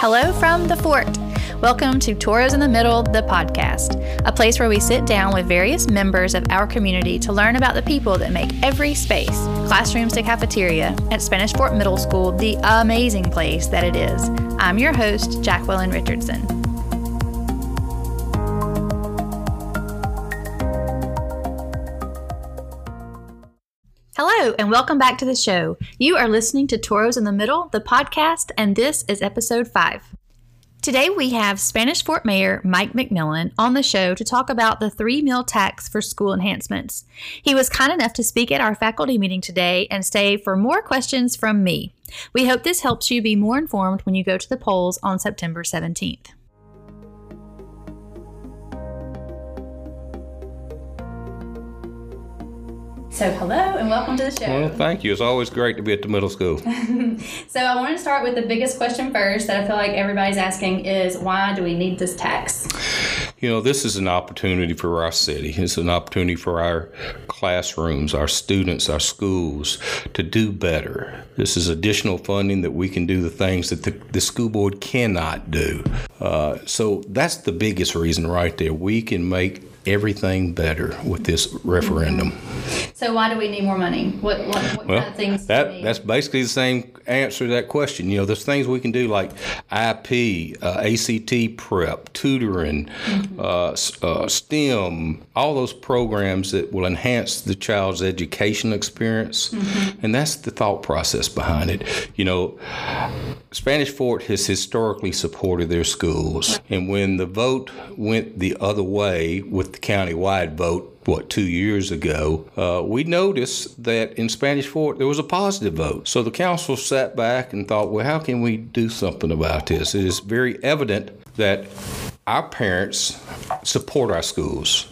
Hello from the fort. Welcome to Toros in the Middle, the podcast, a place where we sit down with various members of our community to learn about the people that make every space, classrooms to cafeteria, at Spanish Fort Middle School the amazing place that it is. I'm your host, Jacqueline Richardson. Hello, and welcome back to the show. You are listening to Toros in the Middle, the podcast, and this is episode five. Today, we have Spanish Fort Mayor Mike McMillan on the show to talk about the three mill tax for school enhancements. He was kind enough to speak at our faculty meeting today and stay for more questions from me. We hope this helps you be more informed when you go to the polls on September 17th. So, hello and welcome to the show. Well, thank you. It's always great to be at the middle school. so, I want to start with the biggest question first that I feel like everybody's asking is why do we need this tax? You know, this is an opportunity for our city. It's an opportunity for our classrooms, our students, our schools to do better. This is additional funding that we can do the things that the, the school board cannot do. Uh, so, that's the biggest reason right there. We can make everything better with this referendum. So why do we need more money? What, what, what well, kind of things? That that's basically the same answer to that question. You know, there's things we can do like AP, uh, ACT prep, tutoring, mm-hmm. uh, uh, STEM, all those programs that will enhance the child's education experience, mm-hmm. and that's the thought process behind it. You know, Spanish Fort has historically supported their schools, and when the vote went the other way with the county-wide vote what two years ago, uh, we noticed that in Spanish Fort there was a positive vote. So the council sat back and thought, well, how can we do something about this? It is very evident that our parents support our schools.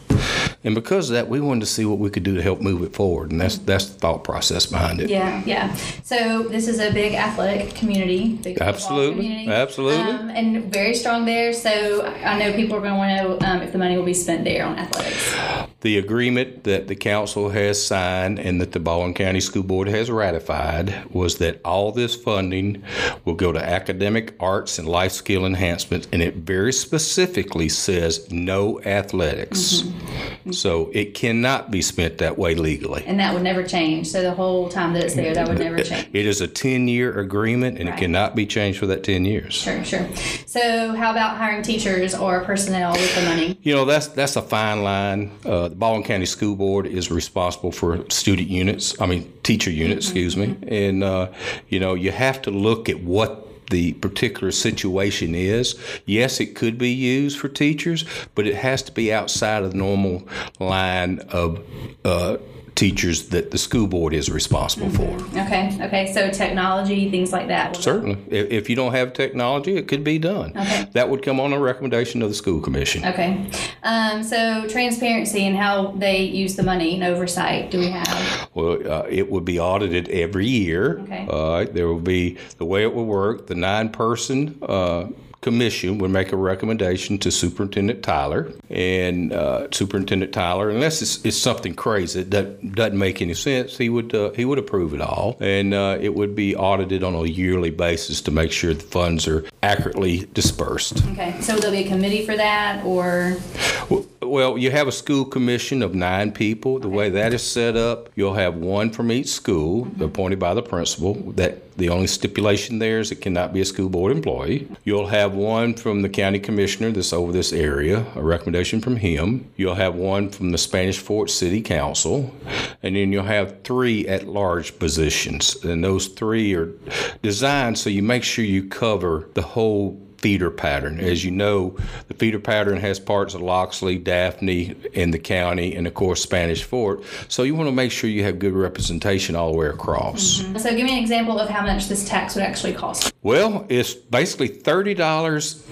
And because of that, we wanted to see what we could do to help move it forward, and that's that's the thought process behind it. Yeah, yeah. So this is a big athletic community, big absolutely, community, absolutely, um, and very strong there. So I know people are going to want to know um, if the money will be spent there on athletics. The agreement that the council has signed and that the Baldwin County School Board has ratified was that all this funding will go to academic, arts, and life skill enhancements, and it very specifically says no athletics. Mm-hmm. So it cannot be spent that way legally. And that would never change. So the whole time that it's there, that would never change. It is a 10 year agreement and right. it cannot be changed for that 10 years. Sure, sure. So how about hiring teachers or personnel with the money? You know, that's that's a fine line. Uh, the Baldwin County School Board is responsible for student units, I mean, teacher units, mm-hmm. excuse me. Mm-hmm. And, uh, you know, you have to look at what the particular situation is. Yes, it could be used for teachers, but it has to be outside of the normal line of uh, teachers that the school board is responsible mm-hmm. for. Okay, okay. So technology, things like that. Certainly. If, if, you don't have technology, it could be done. Okay. That would come on a recommendation of the school commission. Okay. Um, so transparency and how they use the money and oversight do we have? Well, uh, it would be audited every year. Okay. Uh, there will be the way it will work. The nine person uh, commission would make a recommendation to Superintendent Tyler, and uh, Superintendent Tyler, unless it's, it's, something crazy that doesn't make any sense, he would uh, he would approve it all, and uh, it would be audited on a yearly basis to make sure the funds are accurately dispersed. Okay, so there'll be a committee for that, or well, you have a school commission of nine people. The okay. way that is set up, you'll have one from each school mm-hmm. appointed by the principal. That the only stipulation there is it cannot be a school board employee. You'll have one from the county commissioner that's over this area, a recommendation from him. You'll have one from the Spanish Fort City Council, and then you'll have three at large positions. And those three are designed so you make sure you cover the whole feeder pattern. As you know, the feeder pattern has parts of Loxley, Daphne, in the county, and of course Spanish Fort. So you want to make sure you have good representation all the way across. Mm-hmm. So give me an example of how much this tax would actually cost. Well, it's basically thirty dollars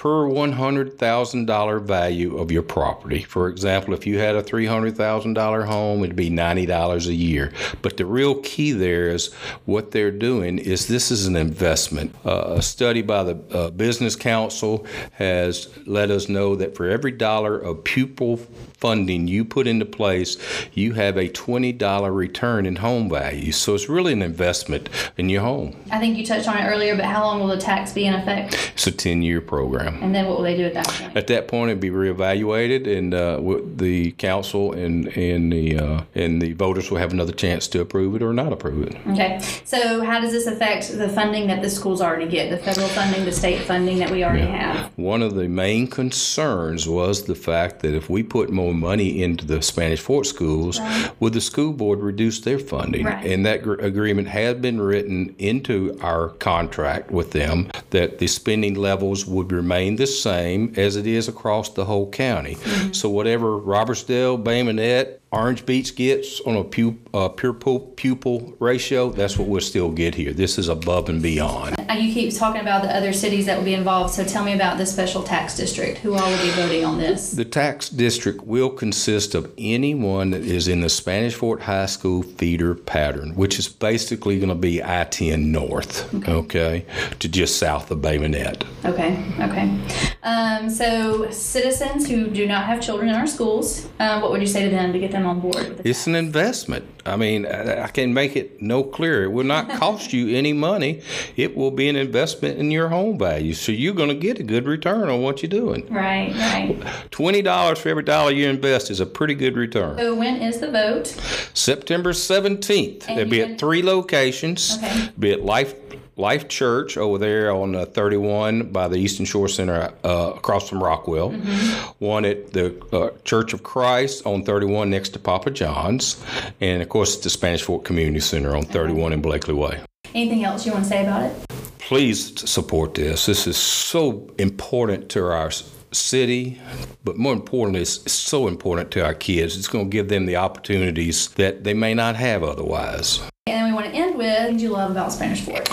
per $100,000 value of your property. For example, if you had a $300,000 home, it'd be $90 a year. But the real key there is what they're doing is this is an investment. Uh, a study by the uh, Business Council has let us know that for every dollar of pupil funding you put into place, you have a $20 return in home value. So it's really an investment in your home. I think you touched on it earlier, but how long will the tax be in effect? It's a 10 year program. And then what will they do at that point? At that point, it'd be reevaluated, and uh, the council and and the uh, and the voters will have another chance to approve it or not approve it. Okay. So how does this affect the funding that the schools already get, the federal funding, the state funding that we already yeah. have? One of the main concerns was the fact that if we put more money into the Spanish Fort schools, right. would the school board reduce their funding? Right. And that gr- agreement had been written into our contract with them that the spending levels would remain the same as it is across the whole county. Mm-hmm. So whatever Robertsdale, Bay Minette, Orange Beach gets on a pu- uh, pupil, pupil ratio, that's what we'll still get here. This is above and beyond. And you keep talking about the other cities that will be involved, so tell me about the special tax district. Who all will be voting on this? The tax district will consist of anyone that is in the Spanish Fort High School feeder pattern, which is basically going to be I 10 North, okay. okay, to just south of Bay Minette. Okay, okay. Um, so, citizens who do not have children in our schools, uh, what would you say to them to get them? Them on board. it's an investment. I mean, I can make it no clearer. It will not cost you any money. It will be an investment in your home value. So you're going to get a good return on what you're doing. Right, right. $20 for every dollar you invest is a pretty good return. So when is the vote? September 17th. And It'll be at three locations. Okay. Be at Life Life Church over there on uh, 31 by the Eastern Shore Center uh, across from Rockwell. Mm-hmm. One at the uh, Church of Christ on 31 next to Papa John's. And of course, the Spanish Fort Community Center on 31 in Blakely Way. Anything else you want to say about it? Please support this. This is so important to our city, but more importantly, it's so important to our kids. It's going to give them the opportunities that they may not have otherwise. And then we want to end with things you love about Spanish Fort.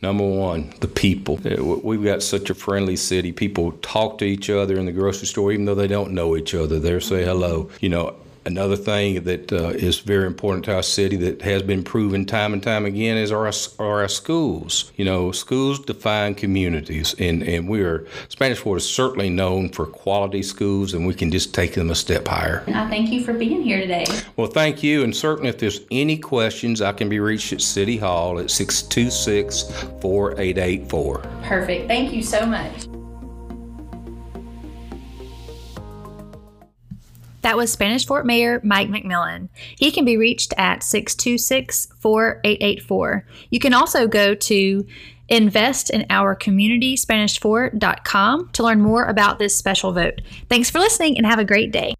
Number one, the people. We've got such a friendly city. People talk to each other in the grocery store, even though they don't know each other. They say hello. You know, Another thing that uh, is very important to our city that has been proven time and time again is our, our schools. You know, schools define communities, and, and we are, Spanish Fort is certainly known for quality schools, and we can just take them a step higher. I thank you for being here today. Well, thank you, and certainly if there's any questions, I can be reached at City Hall at 626 4884. Perfect. Thank you so much. That was Spanish Fort Mayor Mike McMillan. He can be reached at 626 4884. You can also go to investinourcommunityspanishfort.com to learn more about this special vote. Thanks for listening and have a great day.